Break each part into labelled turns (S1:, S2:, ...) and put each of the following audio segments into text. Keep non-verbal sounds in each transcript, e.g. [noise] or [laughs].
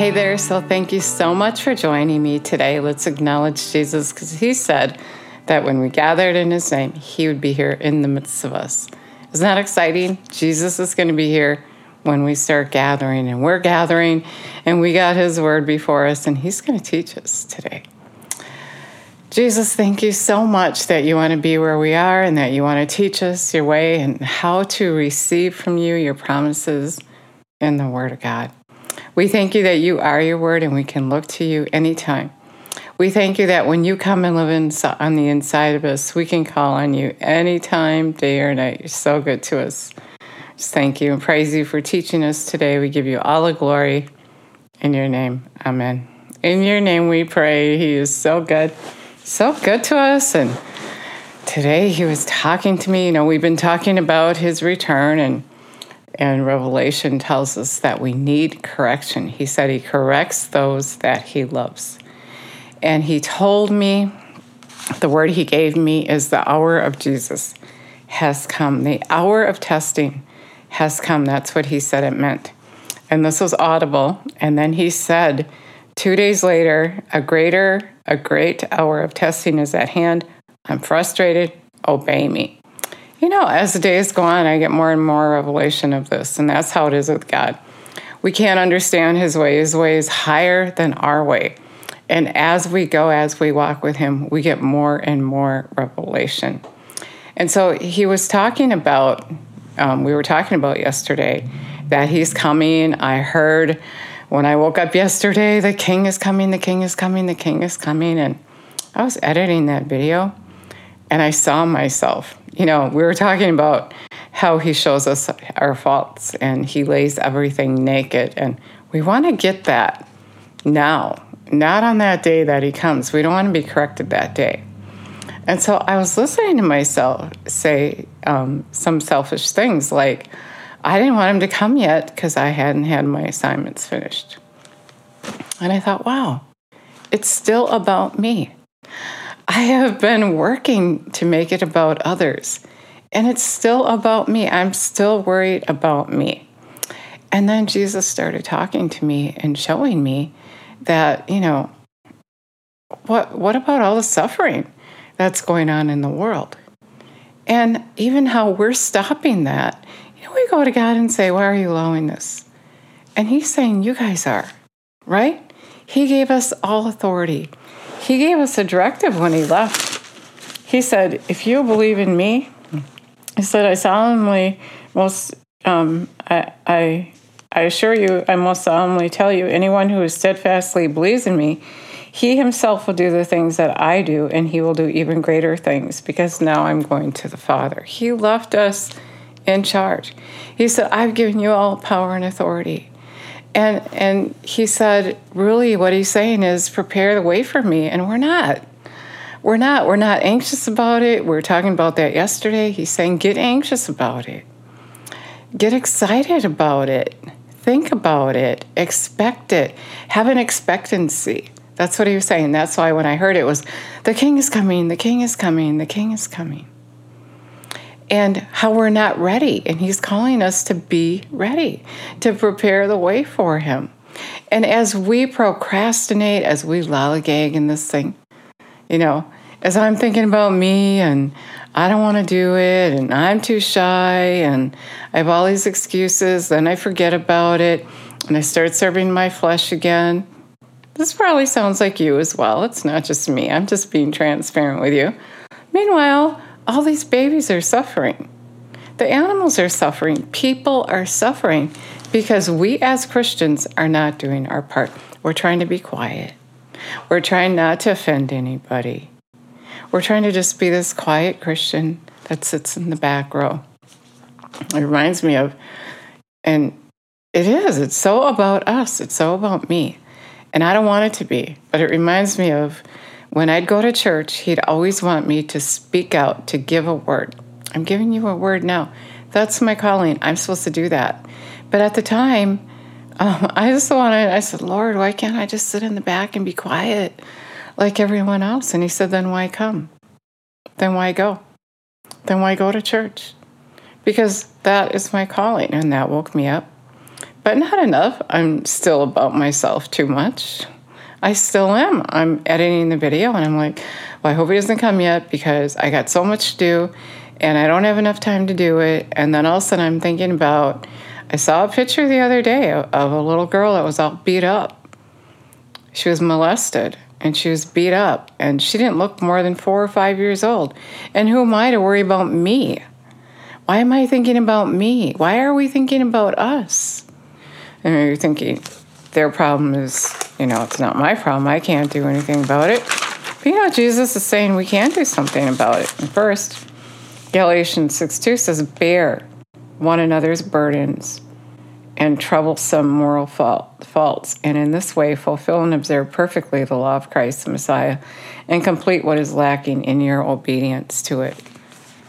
S1: Hey there, so thank you so much for joining me today. Let's acknowledge Jesus because he said that when we gathered in his name, he would be here in the midst of us. Isn't that exciting? Jesus is going to be here when we start gathering, and we're gathering, and we got his word before us, and he's going to teach us today. Jesus, thank you so much that you want to be where we are and that you want to teach us your way and how to receive from you your promises in the Word of God. We thank you that you are your Word and we can look to you anytime. We thank you that when you come and live in, on the inside of us, we can call on you anytime, day or night. You're so good to us. Just thank you and praise you for teaching us today. We give you all the glory in your name. Amen. In your name we pray. He is so good so good to us. And today he was talking to me. You know, we've been talking about his return, and and Revelation tells us that we need correction. He said he corrects those that he loves. And he told me the word he gave me is the hour of Jesus has come. The hour of testing has come. That's what he said it meant. And this was audible. And then he said, two days later, a greater a great hour of testing is at hand. I'm frustrated. Obey me. You know, as the days go on, I get more and more revelation of this, and that's how it is with God. We can't understand His way. His way is higher than our way. And as we go, as we walk with Him, we get more and more revelation. And so He was talking about, um, we were talking about yesterday that He's coming. I heard when I woke up yesterday, the king is coming, the king is coming, the king is coming. And I was editing that video and I saw myself. You know, we were talking about how he shows us our faults and he lays everything naked. And we want to get that now, not on that day that he comes. We don't want to be corrected that day. And so I was listening to myself say um, some selfish things like, I didn't want him to come yet because I hadn't had my assignments finished. And I thought, wow, it's still about me. I have been working to make it about others, and it's still about me. I'm still worried about me. And then Jesus started talking to me and showing me that, you know, what what about all the suffering that's going on in the world? And even how we're stopping that You know, we go to God and say, Why are you allowing this? And He's saying, You guys are, right? He gave us all authority. He gave us a directive when He left. He said, If you believe in me, He said, I solemnly, most, um, I, I, I assure you, I most solemnly tell you, anyone who steadfastly believes in me, he himself will do the things that I do, and he will do even greater things because now I'm going to the Father. He left us in charge. He said, I've given you all power and authority. And and he said, really what he's saying is prepare the way for me. And we're not. We're not. We're not anxious about it. We were talking about that yesterday. He's saying, get anxious about it. Get excited about it. Think about it. Expect it. Have an expectancy. That's what he was saying. That's why when I heard it was, the king is coming, the king is coming, the king is coming and how we're not ready. And He's calling us to be ready, to prepare the way for Him. And as we procrastinate, as we lollygag in this thing, you know, as I'm thinking about me and I don't want to do it and I'm too shy and I have all these excuses, then I forget about it and I start serving my flesh again. This probably sounds like you as well. It's not just me, I'm just being transparent with you. Meanwhile, all these babies are suffering. The animals are suffering. People are suffering because we as Christians are not doing our part. We're trying to be quiet. We're trying not to offend anybody. We're trying to just be this quiet Christian that sits in the back row. It reminds me of, and it is, it's so about us, it's so about me. And I don't want it to be, but it reminds me of when I'd go to church, he'd always want me to speak out, to give a word. I'm giving you a word now. That's my calling. I'm supposed to do that. But at the time, [laughs] um, I just wanted, I said, Lord, why can't I just sit in the back and be quiet like everyone else? And he said, then why come? Then why go? Then why go to church? Because that is my calling. And that woke me up but not enough. I'm still about myself too much. I still am. I'm editing the video and I'm like, well, I hope he doesn't come yet because I got so much to do and I don't have enough time to do it. And then all of a sudden I'm thinking about, I saw a picture the other day of a little girl that was all beat up. She was molested and she was beat up and she didn't look more than four or five years old. And who am I to worry about me? Why am I thinking about me? Why are we thinking about us? And you're thinking, their problem is, you know, it's not my problem. I can't do anything about it. But you know, Jesus is saying we can do something about it. And first, Galatians 6 2 says, Bear one another's burdens and troublesome moral fault, faults, and in this way fulfill and observe perfectly the law of Christ the Messiah and complete what is lacking in your obedience to it.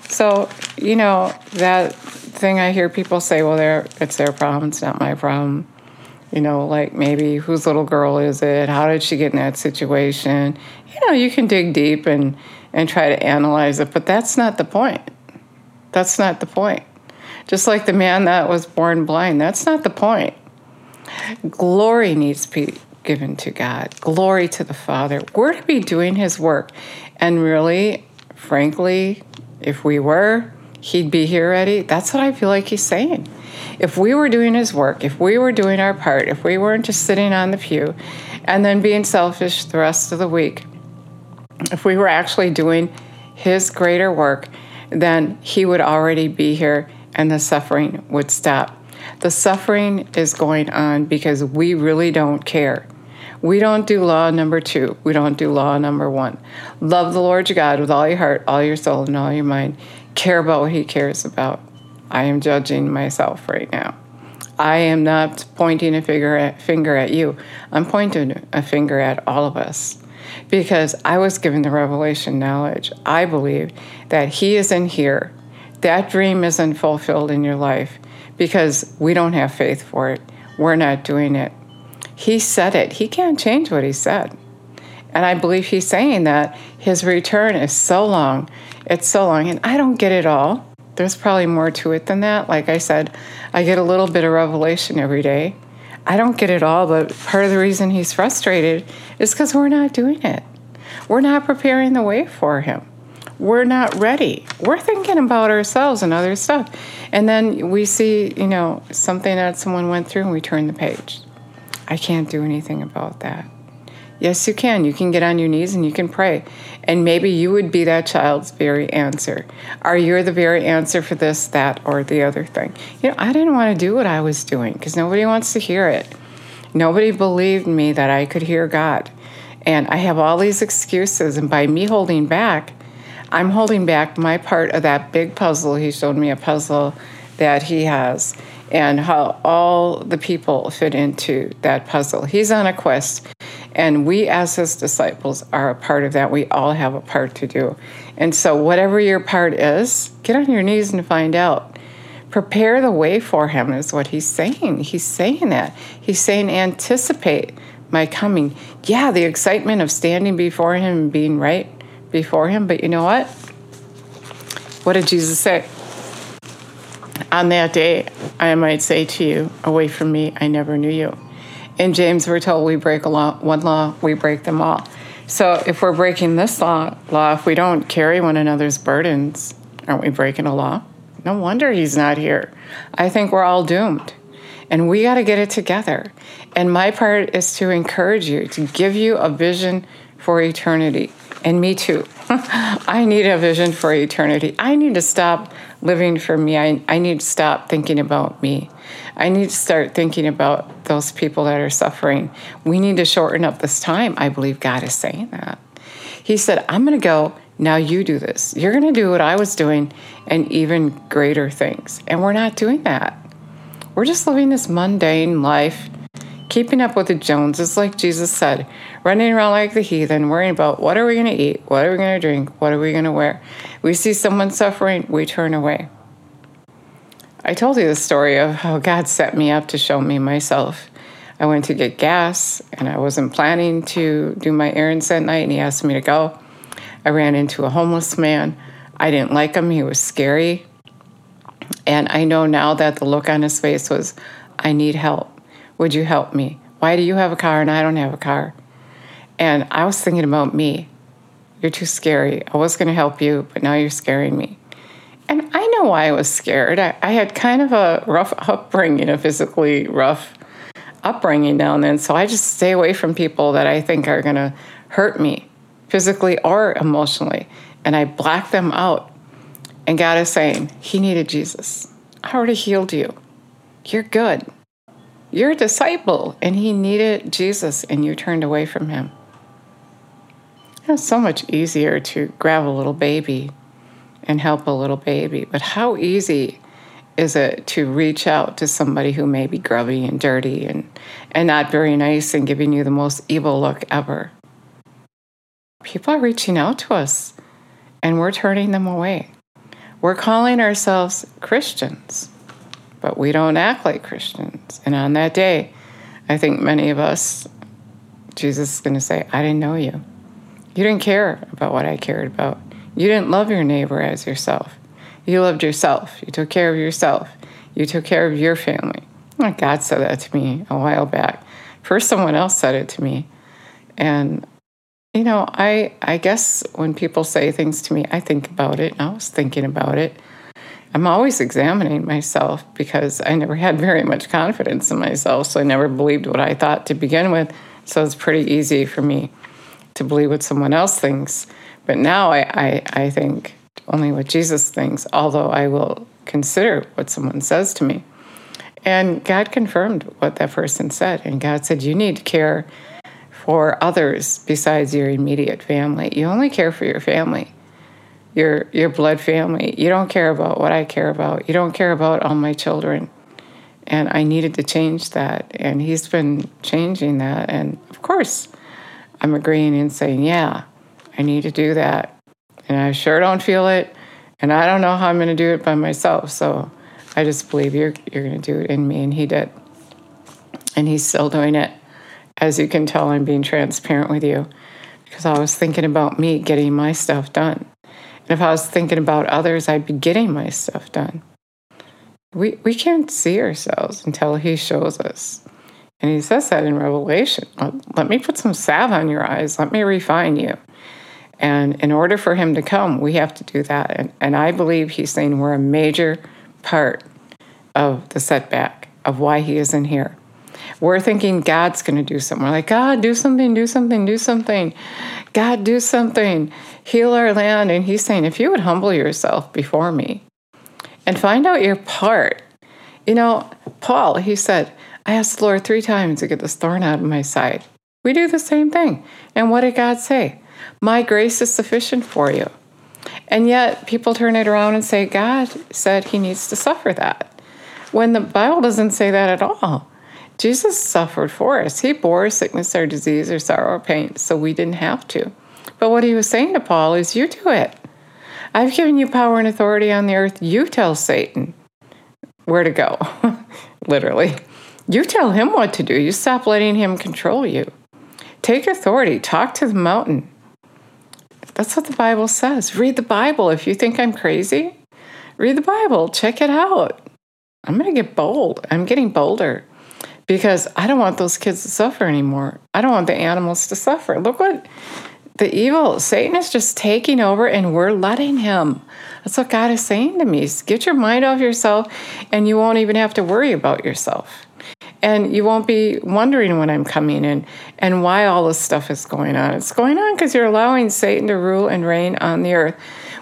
S1: So, you know, that thing I hear people say, well, it's their problem, it's not my problem. You know, like maybe whose little girl is it? How did she get in that situation? You know, you can dig deep and, and try to analyze it, but that's not the point. That's not the point. Just like the man that was born blind, that's not the point. Glory needs to be given to God, glory to the Father. We're to be doing His work. And really, frankly, if we were, He'd be here ready. That's what I feel like He's saying. If we were doing His work, if we were doing our part, if we weren't just sitting on the pew and then being selfish the rest of the week, if we were actually doing His greater work, then He would already be here and the suffering would stop. The suffering is going on because we really don't care. We don't do law number two. We don't do law number one. Love the Lord your God with all your heart, all your soul, and all your mind. Care about what He cares about. I am judging myself right now. I am not pointing a finger at, finger at you. I'm pointing a finger at all of us because I was given the revelation knowledge. I believe that He is in here. That dream isn't fulfilled in your life because we don't have faith for it. We're not doing it. He said it. He can't change what He said. And I believe He's saying that His return is so long. It's so long. And I don't get it all. There's probably more to it than that. Like I said, I get a little bit of revelation every day. I don't get it all, but part of the reason he's frustrated is because we're not doing it. We're not preparing the way for him. We're not ready. We're thinking about ourselves and other stuff. And then we see, you know, something that someone went through and we turn the page. I can't do anything about that. Yes, you can. You can get on your knees and you can pray. And maybe you would be that child's very answer. Are you the very answer for this, that, or the other thing? You know, I didn't want to do what I was doing because nobody wants to hear it. Nobody believed me that I could hear God. And I have all these excuses. And by me holding back, I'm holding back my part of that big puzzle. He showed me a puzzle that he has and how all the people fit into that puzzle. He's on a quest and we, as his disciples, are a part of that. We all have a part to do. And so, whatever your part is, get on your knees and find out. Prepare the way for him, is what he's saying. He's saying that. He's saying, anticipate my coming. Yeah, the excitement of standing before him and being right before him. But you know what? What did Jesus say? On that day, I might say to you, Away from me, I never knew you. In James, we're told we break a law, one law, we break them all. So if we're breaking this law, law, if we don't carry one another's burdens, aren't we breaking a law? No wonder he's not here. I think we're all doomed. And we got to get it together. And my part is to encourage you, to give you a vision for eternity. And me too. [laughs] I need a vision for eternity. I need to stop living for me. I, I need to stop thinking about me. I need to start thinking about those people that are suffering. We need to shorten up this time. I believe God is saying that. He said, I'm going to go. Now you do this. You're going to do what I was doing and even greater things. And we're not doing that. We're just living this mundane life, keeping up with the Joneses, like Jesus said, running around like the heathen, worrying about what are we going to eat, what are we going to drink, what are we going to wear. We see someone suffering, we turn away. I told you the story of how God set me up to show me myself. I went to get gas and I wasn't planning to do my errands that night, and he asked me to go. I ran into a homeless man. I didn't like him, he was scary. And I know now that the look on his face was, I need help. Would you help me? Why do you have a car and I don't have a car? And I was thinking about me. You're too scary. I was going to help you, but now you're scaring me. And I know why I was scared. I, I had kind of a rough upbringing, a physically rough upbringing down then. So I just stay away from people that I think are going to hurt me physically or emotionally. And I black them out. And God is saying, He needed Jesus. I already healed you. You're good. You're a disciple. And He needed Jesus, and you turned away from Him. It's so much easier to grab a little baby and help a little baby. But how easy is it to reach out to somebody who may be grubby and dirty and, and not very nice and giving you the most evil look ever? People are reaching out to us and we're turning them away. We're calling ourselves Christians, but we don't act like Christians. And on that day, I think many of us, Jesus is going to say, I didn't know you. You didn't care about what I cared about. You didn't love your neighbor as yourself. You loved yourself. You took care of yourself. You took care of your family. God said that to me a while back. First, someone else said it to me. And, you know, I, I guess when people say things to me, I think about it. And I was thinking about it. I'm always examining myself because I never had very much confidence in myself. So I never believed what I thought to begin with. So it's pretty easy for me to believe what someone else thinks. But now I, I, I think only what Jesus thinks, although I will consider what someone says to me. And God confirmed what that person said. And God said, You need to care for others besides your immediate family. You only care for your family, your, your blood family. You don't care about what I care about. You don't care about all my children. And I needed to change that. And He's been changing that. And of course, I'm agreeing and saying, Yeah, I need to do that and I sure don't feel it, and I don't know how I'm going to do it by myself. So I just believe you're you're going to do it in me, and he did, and he's still doing it. As you can tell, I'm being transparent with you because I was thinking about me getting my stuff done, and if I was thinking about others, I'd be getting my stuff done. We we can't see ourselves until he shows us. And he says that in Revelation. Let me put some salve on your eyes. Let me refine you. And in order for him to come, we have to do that. And, and I believe he's saying we're a major part of the setback of why he isn't here. We're thinking God's going to do something. We're like, God, do something, do something, do something. God, do something. Heal our land. And he's saying, if you would humble yourself before me and find out your part. You know, Paul, he said, I asked the Lord three times to get this thorn out of my side. We do the same thing. And what did God say? My grace is sufficient for you. And yet, people turn it around and say, God said he needs to suffer that. When the Bible doesn't say that at all. Jesus suffered for us. He bore sickness or disease or sorrow or pain, so we didn't have to. But what he was saying to Paul is, You do it. I've given you power and authority on the earth. You tell Satan where to go, [laughs] literally. You tell him what to do. You stop letting him control you. Take authority. Talk to the mountain. That's what the Bible says. Read the Bible. If you think I'm crazy, read the Bible. Check it out. I'm going to get bold. I'm getting bolder because I don't want those kids to suffer anymore. I don't want the animals to suffer. Look what the evil, Satan is just taking over and we're letting him. That's what God is saying to me. Get your mind off yourself and you won't even have to worry about yourself and you won't be wondering when I'm coming in and why all this stuff is going on. It's going on because you're allowing Satan to rule and reign on the earth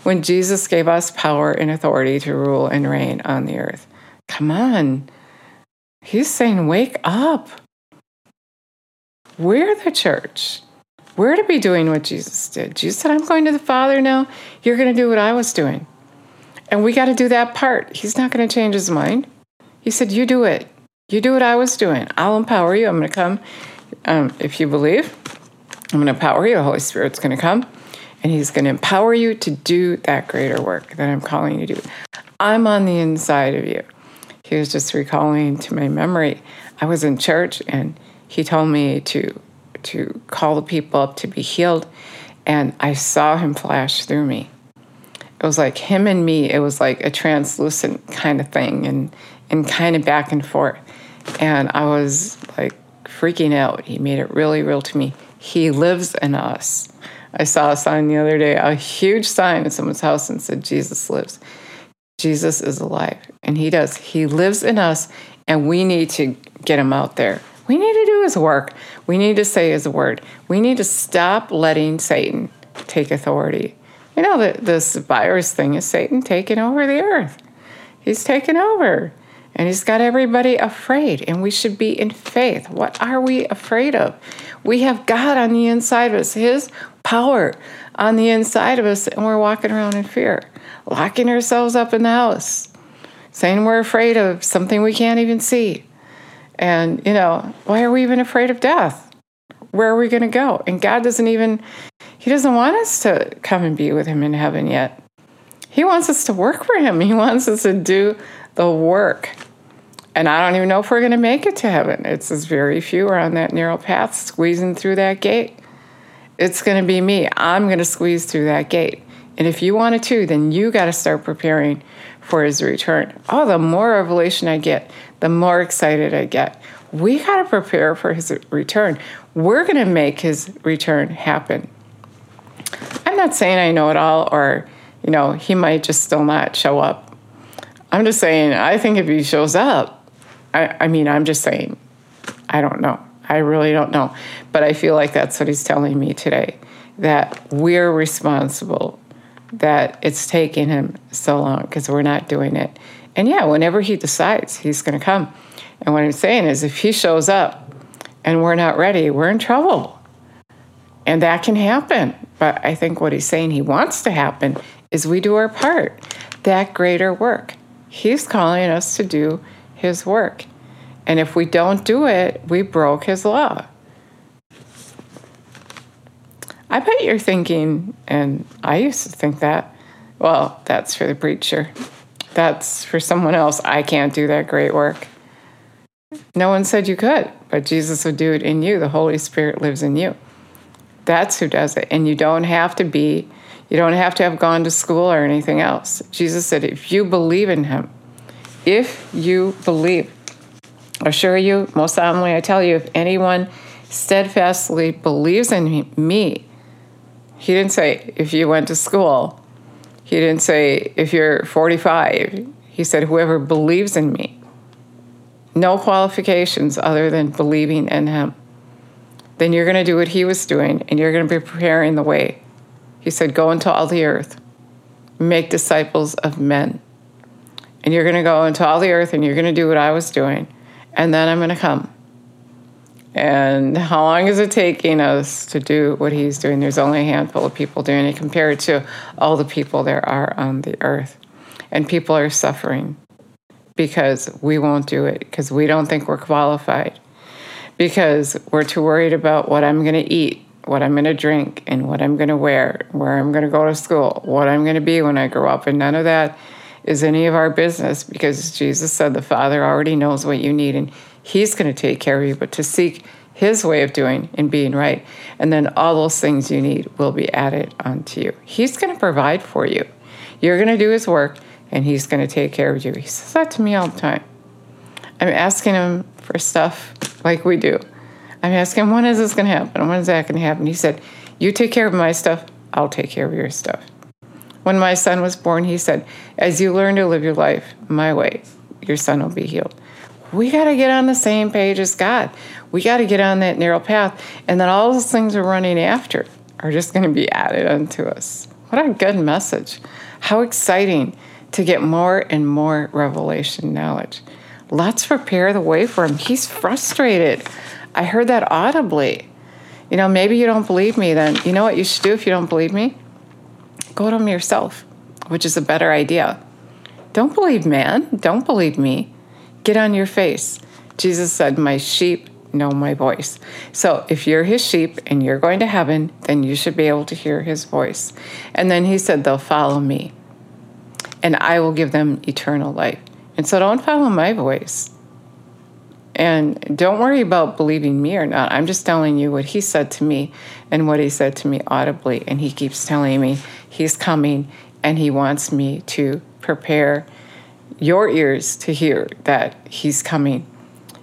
S1: when Jesus gave us power and authority to rule and reign on the earth. Come on. He's saying, wake up. We're the church. We're to be doing what Jesus did. Jesus said, I'm going to the Father now. You're going to do what I was doing. And we got to do that part. He's not going to change his mind. He said, You do it. You do what I was doing. I'll empower you. I'm going to come. Um, if you believe, I'm going to empower you. The Holy Spirit's going to come and He's going to empower you to do that greater work that I'm calling you to do. I'm on the inside of you. He was just recalling to my memory. I was in church and he told me to to call the people up to be healed and I saw him flash through me. It was like him and me, it was like a translucent kind of thing and and kind of back and forth And I was like freaking out. He made it really real to me. He lives in us. I saw a sign the other day, a huge sign in someone's house and said, Jesus lives. Jesus is alive. And he does. He lives in us, and we need to get him out there. We need to do his work. We need to say his word. We need to stop letting Satan take authority. You know, that this virus thing is Satan taking over the earth. He's taken over. And he's got everybody afraid, and we should be in faith. What are we afraid of? We have God on the inside of us, His power on the inside of us, and we're walking around in fear, locking ourselves up in the house, saying we're afraid of something we can't even see. And, you know, why are we even afraid of death? Where are we going to go? And God doesn't even, He doesn't want us to come and be with Him in heaven yet. He wants us to work for Him, He wants us to do the work. And I don't even know if we're going to make it to heaven. It's as very few are on that narrow path squeezing through that gate. It's going to be me. I'm going to squeeze through that gate. And if you want it too, then you got to start preparing for his return. Oh, the more revelation I get, the more excited I get. We got to prepare for his return. We're going to make his return happen. I'm not saying I know it all or, you know, he might just still not show up I'm just saying, I think if he shows up, I, I mean, I'm just saying, I don't know. I really don't know. But I feel like that's what he's telling me today that we're responsible, that it's taking him so long because we're not doing it. And yeah, whenever he decides, he's going to come. And what I'm saying is, if he shows up and we're not ready, we're in trouble. And that can happen. But I think what he's saying he wants to happen is we do our part, that greater work. He's calling us to do His work. And if we don't do it, we broke His law. I bet you're thinking, and I used to think that, well, that's for the preacher. That's for someone else. I can't do that great work. No one said you could, but Jesus would do it in you. The Holy Spirit lives in you. That's who does it. And you don't have to be you don't have to have gone to school or anything else. Jesus said, if you believe in him, if you believe, I assure you, most solemnly I tell you, if anyone steadfastly believes in me, he didn't say if you went to school. He didn't say if you're 45. He said whoever believes in me. No qualifications other than believing in him. Then you're going to do what he was doing and you're going to be preparing the way he said, Go into all the earth, make disciples of men. And you're going to go into all the earth and you're going to do what I was doing. And then I'm going to come. And how long is it taking us to do what he's doing? There's only a handful of people doing it compared to all the people there are on the earth. And people are suffering because we won't do it, because we don't think we're qualified, because we're too worried about what I'm going to eat what I'm going to drink and what I'm going to wear, where I'm going to go to school, what I'm going to be when I grow up. And none of that is any of our business because Jesus said the Father already knows what you need and He's going to take care of you. But to seek His way of doing and being right, and then all those things you need will be added onto you. He's going to provide for you. You're going to do His work and He's going to take care of you. He says that to me all the time. I'm asking Him for stuff like we do. I'm asking when is this going to happen? When is that going to happen? He said, You take care of my stuff, I'll take care of your stuff. When my son was born, he said, As you learn to live your life my way, your son will be healed. We got to get on the same page as God. We got to get on that narrow path. And then all those things we're running after are just going to be added unto us. What a good message. How exciting to get more and more revelation knowledge. Let's prepare the way for him. He's frustrated. I heard that audibly. You know, maybe you don't believe me, then you know what you should do if you don't believe me? Go to him yourself, which is a better idea. Don't believe man, don't believe me. Get on your face. Jesus said, My sheep know my voice. So if you're his sheep and you're going to heaven, then you should be able to hear his voice. And then he said, They'll follow me, and I will give them eternal life. And so don't follow my voice. And don't worry about believing me or not. I'm just telling you what he said to me and what he said to me audibly. And he keeps telling me he's coming and he wants me to prepare your ears to hear that he's coming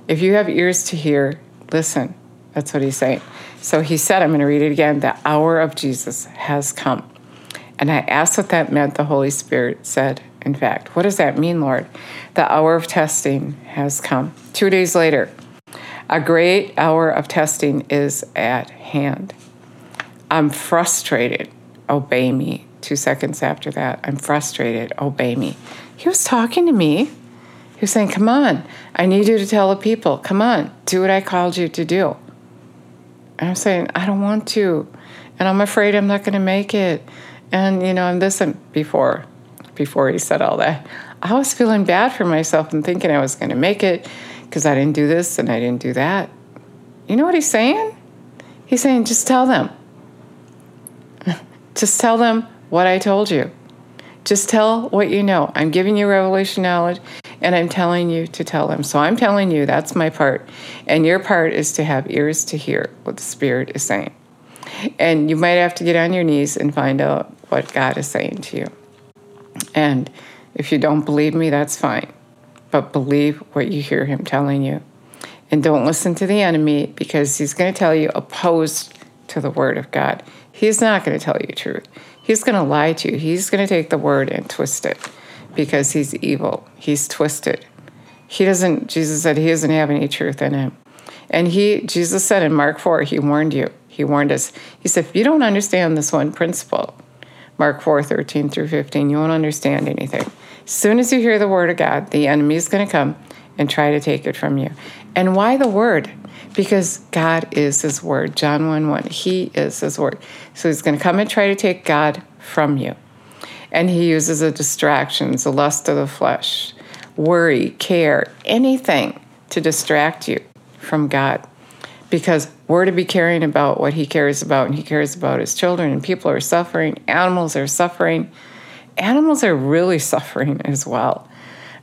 S1: If you have ears to hear, listen. That's what he's saying. So he said, I'm going to read it again the hour of Jesus has come. And I asked what that meant. The Holy Spirit said, In fact, what does that mean, Lord? The hour of testing has come. Two days later, a great hour of testing is at hand. I'm frustrated. Obey me. Two seconds after that, I'm frustrated. Obey me. He was talking to me. He was saying, Come on, I need you to tell the people. Come on, do what I called you to do. And I'm saying, I don't want to. And I'm afraid I'm not going to make it. And, you know, I'm this and before, before he said all that, I was feeling bad for myself and thinking I was going to make it because I didn't do this and I didn't do that. You know what he's saying? He's saying, just tell them. [laughs] just tell them what I told you. Just tell what you know. I'm giving you revelation knowledge and I'm telling you to tell them. So I'm telling you that's my part. And your part is to have ears to hear what the Spirit is saying. And you might have to get on your knees and find out what God is saying to you. And if you don't believe me, that's fine. But believe what you hear Him telling you. And don't listen to the enemy because he's going to tell you opposed to the Word of God. He's not going to tell you truth. He's going to lie to you. He's going to take the Word and twist it because he's evil. He's twisted. He doesn't, Jesus said, he doesn't have any truth in him. And he, Jesus said in Mark 4, he warned you. He warned us. He said, if you don't understand this one principle, Mark 4, 13 through 15, you won't understand anything. As soon as you hear the word of God, the enemy is going to come and try to take it from you. And why the word? Because God is his word. John 1 1, he is his word. So he's going to come and try to take God from you and he uses the distractions, the lust of the flesh, worry, care, anything to distract you from God. Because we're to be caring about what he cares about, and he cares about his children, and people are suffering, animals are suffering. Animals are really [laughs] suffering as well.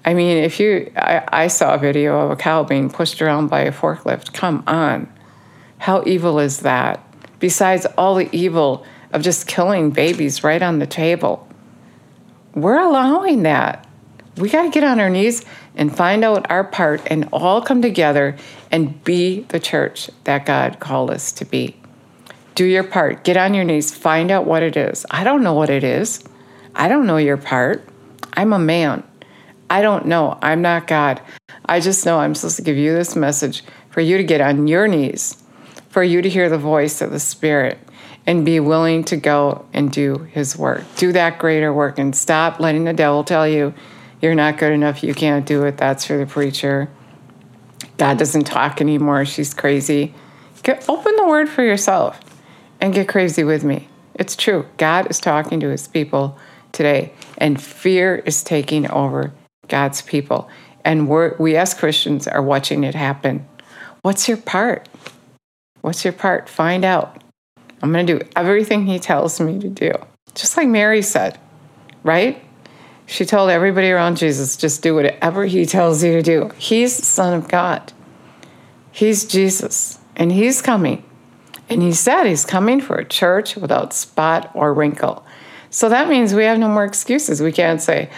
S1: I mean, if you, I, I saw a video of a cow being pushed around by a forklift. Come on. How evil is that? Besides all the evil of just killing babies right on the table we're allowing that. We got to get on our knees and find out our part and all come together and be the church that God called us to be. Do your part. Get on your knees. Find out what it is. I don't know what it is. I don't know your part. I'm a man. I don't know. I'm not God. I just know I'm supposed to give you this message for you to get on your knees, for you to hear the voice of the Spirit and be willing to go and do his work. Do that greater work and stop letting the devil tell you you're not good enough, you can't do it, that's for the preacher. God doesn't talk anymore, she's crazy. Get, open the word for yourself and get crazy with me. It's true. God is talking to his people today, and fear is taking over God's people. And we as Christians are watching it happen. What's your part? What's your part? Find out. I'm going to do everything he tells me to do. Just like Mary said, right? She told everybody around Jesus, just do whatever he tells you to do. He's the Son of God, he's Jesus, and he's coming. And he said he's coming for a church without spot or wrinkle. So that means we have no more excuses. We can't say,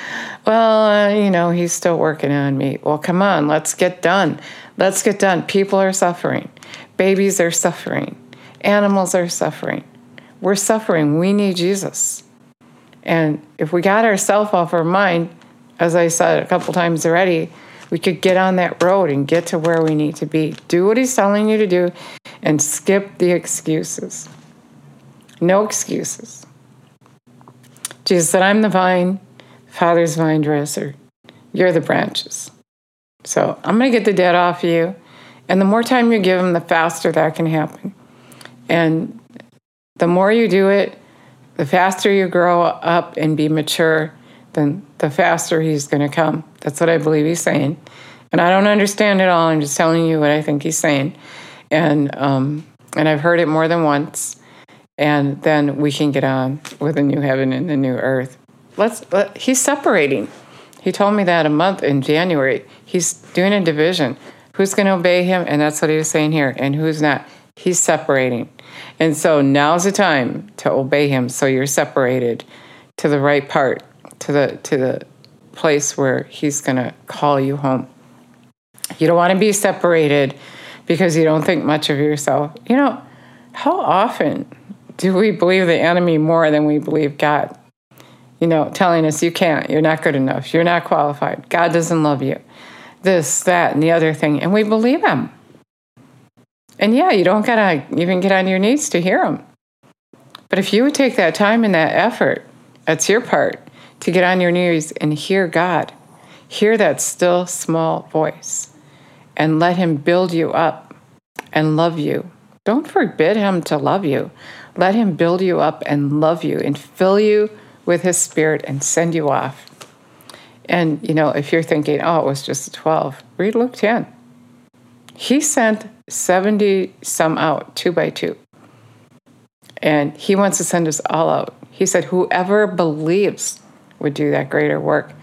S1: well, uh, you know, he's still working on me. Well, come on, let's get done. Let's get done. People are suffering, babies are suffering. Animals are suffering. We're suffering. We need Jesus. And if we got ourselves off our mind, as I said a couple times already, we could get on that road and get to where we need to be. Do what He's telling you to do and skip the excuses. No excuses. Jesus said, I'm the vine, Father's vine dresser. You're the branches. So I'm going to get the debt off of you. And the more time you give Him, the faster that can happen. And the more you do it, the faster you grow up and be mature, then the faster he's going to come. That's what I believe he's saying. And I don't understand it all. I'm just telling you what I think he's saying. And um, and I've heard it more than once. And then we can get on with a new heaven and the new earth. Let's. Let, he's separating. He told me that a month in January. He's doing a division. Who's going to obey him? And that's what he was saying here. And who's not? He's separating. And so now's the time to obey him so you're separated to the right part, to the to the place where he's going to call you home. You don't want to be separated because you don't think much of yourself. You know, how often do we believe the enemy more than we believe God? You know, telling us you can't, you're not good enough, you're not qualified, God doesn't love you, this, that, and the other thing. And we believe him. And yeah, you don't gotta even get on your knees to hear him. But if you would take that time and that effort, that's your part, to get on your knees and hear God, hear that still small voice, and let him build you up and love you. Don't forbid him to love you. Let him build you up and love you and fill you with his spirit and send you off. And, you know, if you're thinking, oh, it was just 12, read Luke 10. He sent 70 some out, two by two. And he wants to send us all out. He said, whoever believes would do that greater work.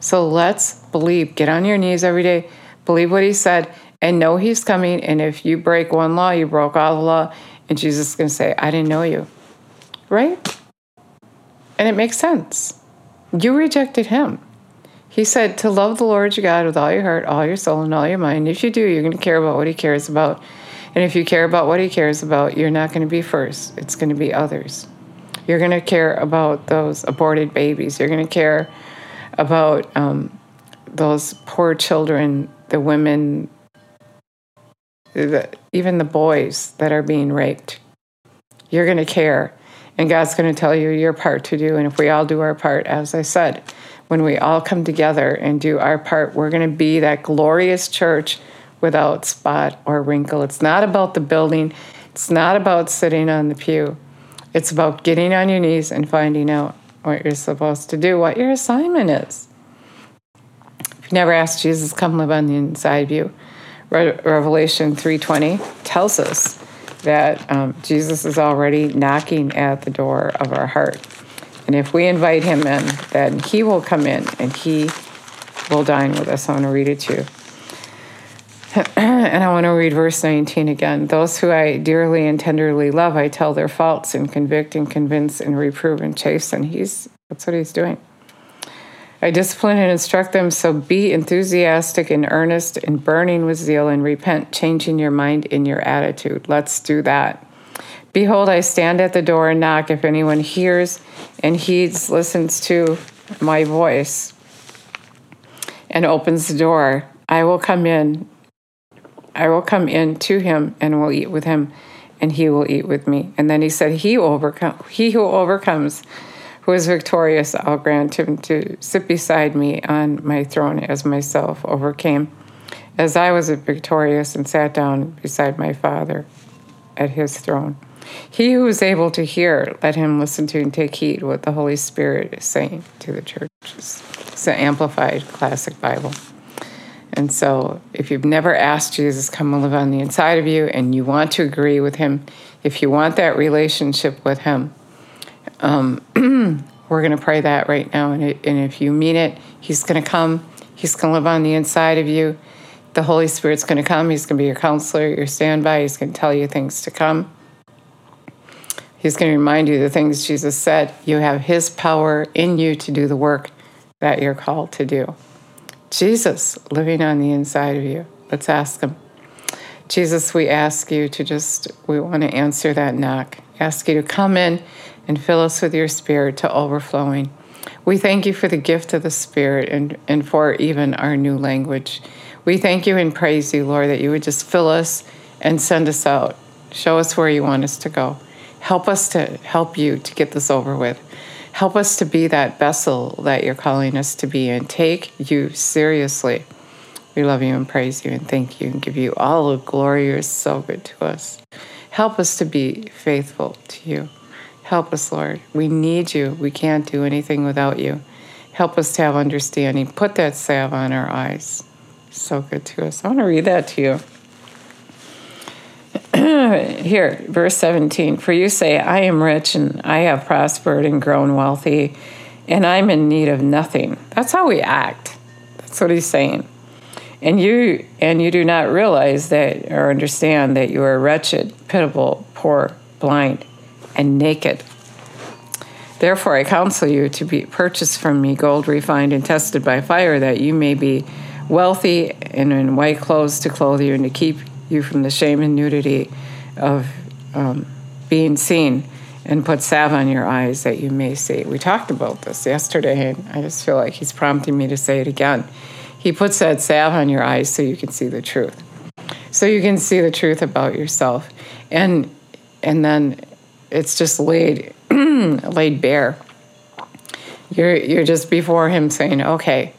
S1: So let's believe. Get on your knees every day, believe what he said, and know he's coming. And if you break one law, you broke all the law. And Jesus is going to say, I didn't know you. Right? And it makes sense. You rejected him. He said to love the Lord your God with all your heart, all your soul, and all your mind. If you do, you're going to care about what he cares about. And if you care about what he cares about, you're not going to be first, it's going to be others. You're going to care about those aborted babies. You're going to care about um, those poor children, the women, the, even the boys that are being raped. You're going to care. And God's going to tell you your part to do. And if we all do our part, as I said, when we all come together and do our part, we're going to be that glorious church without spot or wrinkle. It's not about the building, it's not about sitting on the pew. It's about getting on your knees and finding out what you're supposed to do, what your assignment is. If you never asked Jesus, come live on the inside of you. Re- Revelation 3:20 tells us that um, Jesus is already knocking at the door of our heart. And if we invite him in, then he will come in and he will dine with us. I want to read it to you. [clears throat] and I want to read verse 19 again. Those who I dearly and tenderly love, I tell their faults and convict and convince and reprove and chasten. He's that's what he's doing. I discipline and instruct them, so be enthusiastic and earnest and burning with zeal and repent, changing your mind in your attitude. Let's do that. Behold, I stand at the door and knock. If anyone hears and heeds, listens to my voice, and opens the door, I will come in I will come in to him and will eat with him, and he will eat with me. And then he said, He overcome he who overcomes, who is victorious, I'll grant him to sit beside me on my throne as myself overcame, as I was victorious and sat down beside my Father at his throne. He who is able to hear, let him listen to and take heed what the Holy Spirit is saying to the churches. It's an amplified classic Bible. And so, if you've never asked Jesus come and live on the inside of you and you want to agree with him, if you want that relationship with him, um, [clears throat] we're going to pray that right now. And, and if you mean it, he's going to come, he's going to live on the inside of you. The Holy Spirit's going to come, he's going to be your counselor, your standby, he's going to tell you things to come. He's going to remind you the things Jesus said. You have his power in you to do the work that you're called to do. Jesus living on the inside of you. Let's ask Him. Jesus, we ask you to just, we want to answer that knock. Ask you to come in and fill us with your Spirit to overflowing. We thank you for the gift of the Spirit and, and for even our new language. We thank you and praise you, Lord, that you would just fill us and send us out. Show us where you want us to go. Help us to help you to get this over with. Help us to be that vessel that you're calling us to be and take you seriously. We love you and praise you and thank you and give you all the glory. You're so good to us. Help us to be faithful to you. Help us, Lord. We need you. We can't do anything without you. Help us to have understanding. Put that salve on our eyes. So good to us. I want to read that to you. [clears throat] Here, verse 17 For you say, I am rich and I have prospered and grown wealthy, and I'm in need of nothing. That's how we act. That's what he's saying. And you and you do not realize that or understand that you are wretched, pitiable, poor, blind, and naked. Therefore I counsel you to be purchased from me gold refined and tested by fire, that you may be wealthy and in white clothes to clothe you and to keep you from the shame and nudity of um, being seen and put salve on your eyes that you may see. We talked about this yesterday, and I just feel like he's prompting me to say it again. He puts that salve on your eyes so you can see the truth. So you can see the truth about yourself. And and then it's just laid [clears throat] laid bare. You're you're just before him saying, Okay,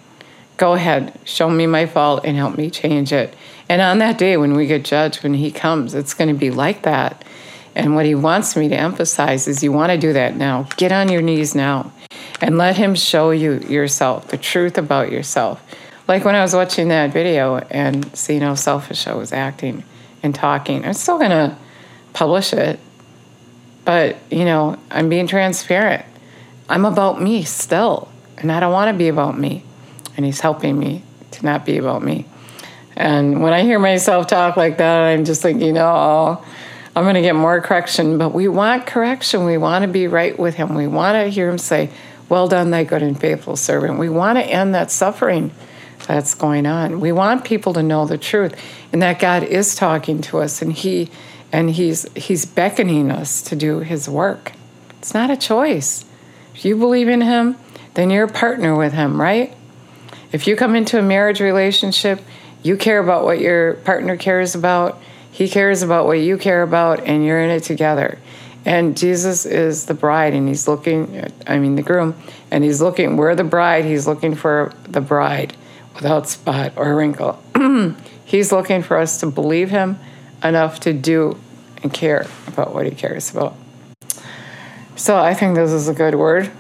S1: go ahead, show me my fault and help me change it. And on that day when we get judged, when he comes, it's going to be like that. And what he wants me to emphasize is you want to do that now. Get on your knees now and let him show you yourself, the truth about yourself. Like when I was watching that video and seeing how selfish I was acting and talking, I'm still going to publish it. But, you know, I'm being transparent. I'm about me still, and I don't want to be about me. And he's helping me to not be about me. And when I hear myself talk like that, I'm just thinking, oh, I'm going to get more correction. But we want correction. We want to be right with Him. We want to hear Him say, Well done, thy good and faithful servant. We want to end that suffering that's going on. We want people to know the truth and that God is talking to us and He and He's He's beckoning us to do His work. It's not a choice. If you believe in Him, then you're a partner with Him, right? If you come into a marriage relationship, you care about what your partner cares about he cares about what you care about, and you're in it together. And Jesus is the bride, and he's looking, I mean, the groom, and he's looking, we're the bride, he's looking for the bride without spot or wrinkle. [clears throat] he's looking for us to believe him enough to do and care about what he cares about. So I think this is a good word.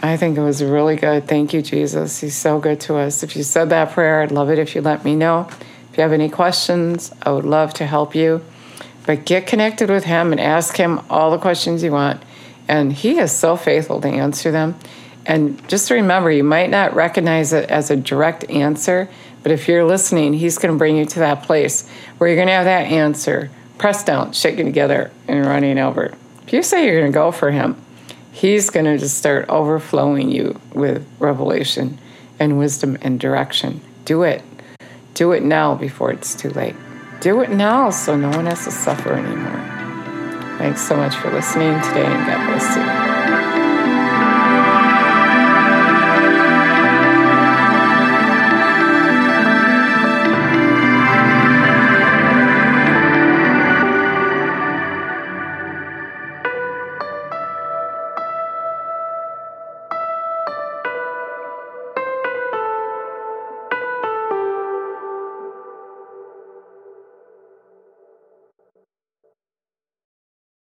S1: I think it was really good. Thank you, Jesus. He's so good to us. If you said that prayer, I'd love it if you let me know. If you have any questions, I would love to help you. But get connected with him and ask him all the questions you want. And he is so faithful to answer them. And just remember, you might not recognize it as a direct answer, but if you're listening, he's going to bring you to that place where you're going to have that answer pressed down, shaking together, and running over. If you say you're going to go for him, he's going to just start overflowing you with revelation and wisdom and direction. Do it. Do it now before it's too late. Do it now so no one has to suffer anymore. Thanks so much for listening today, and God bless you.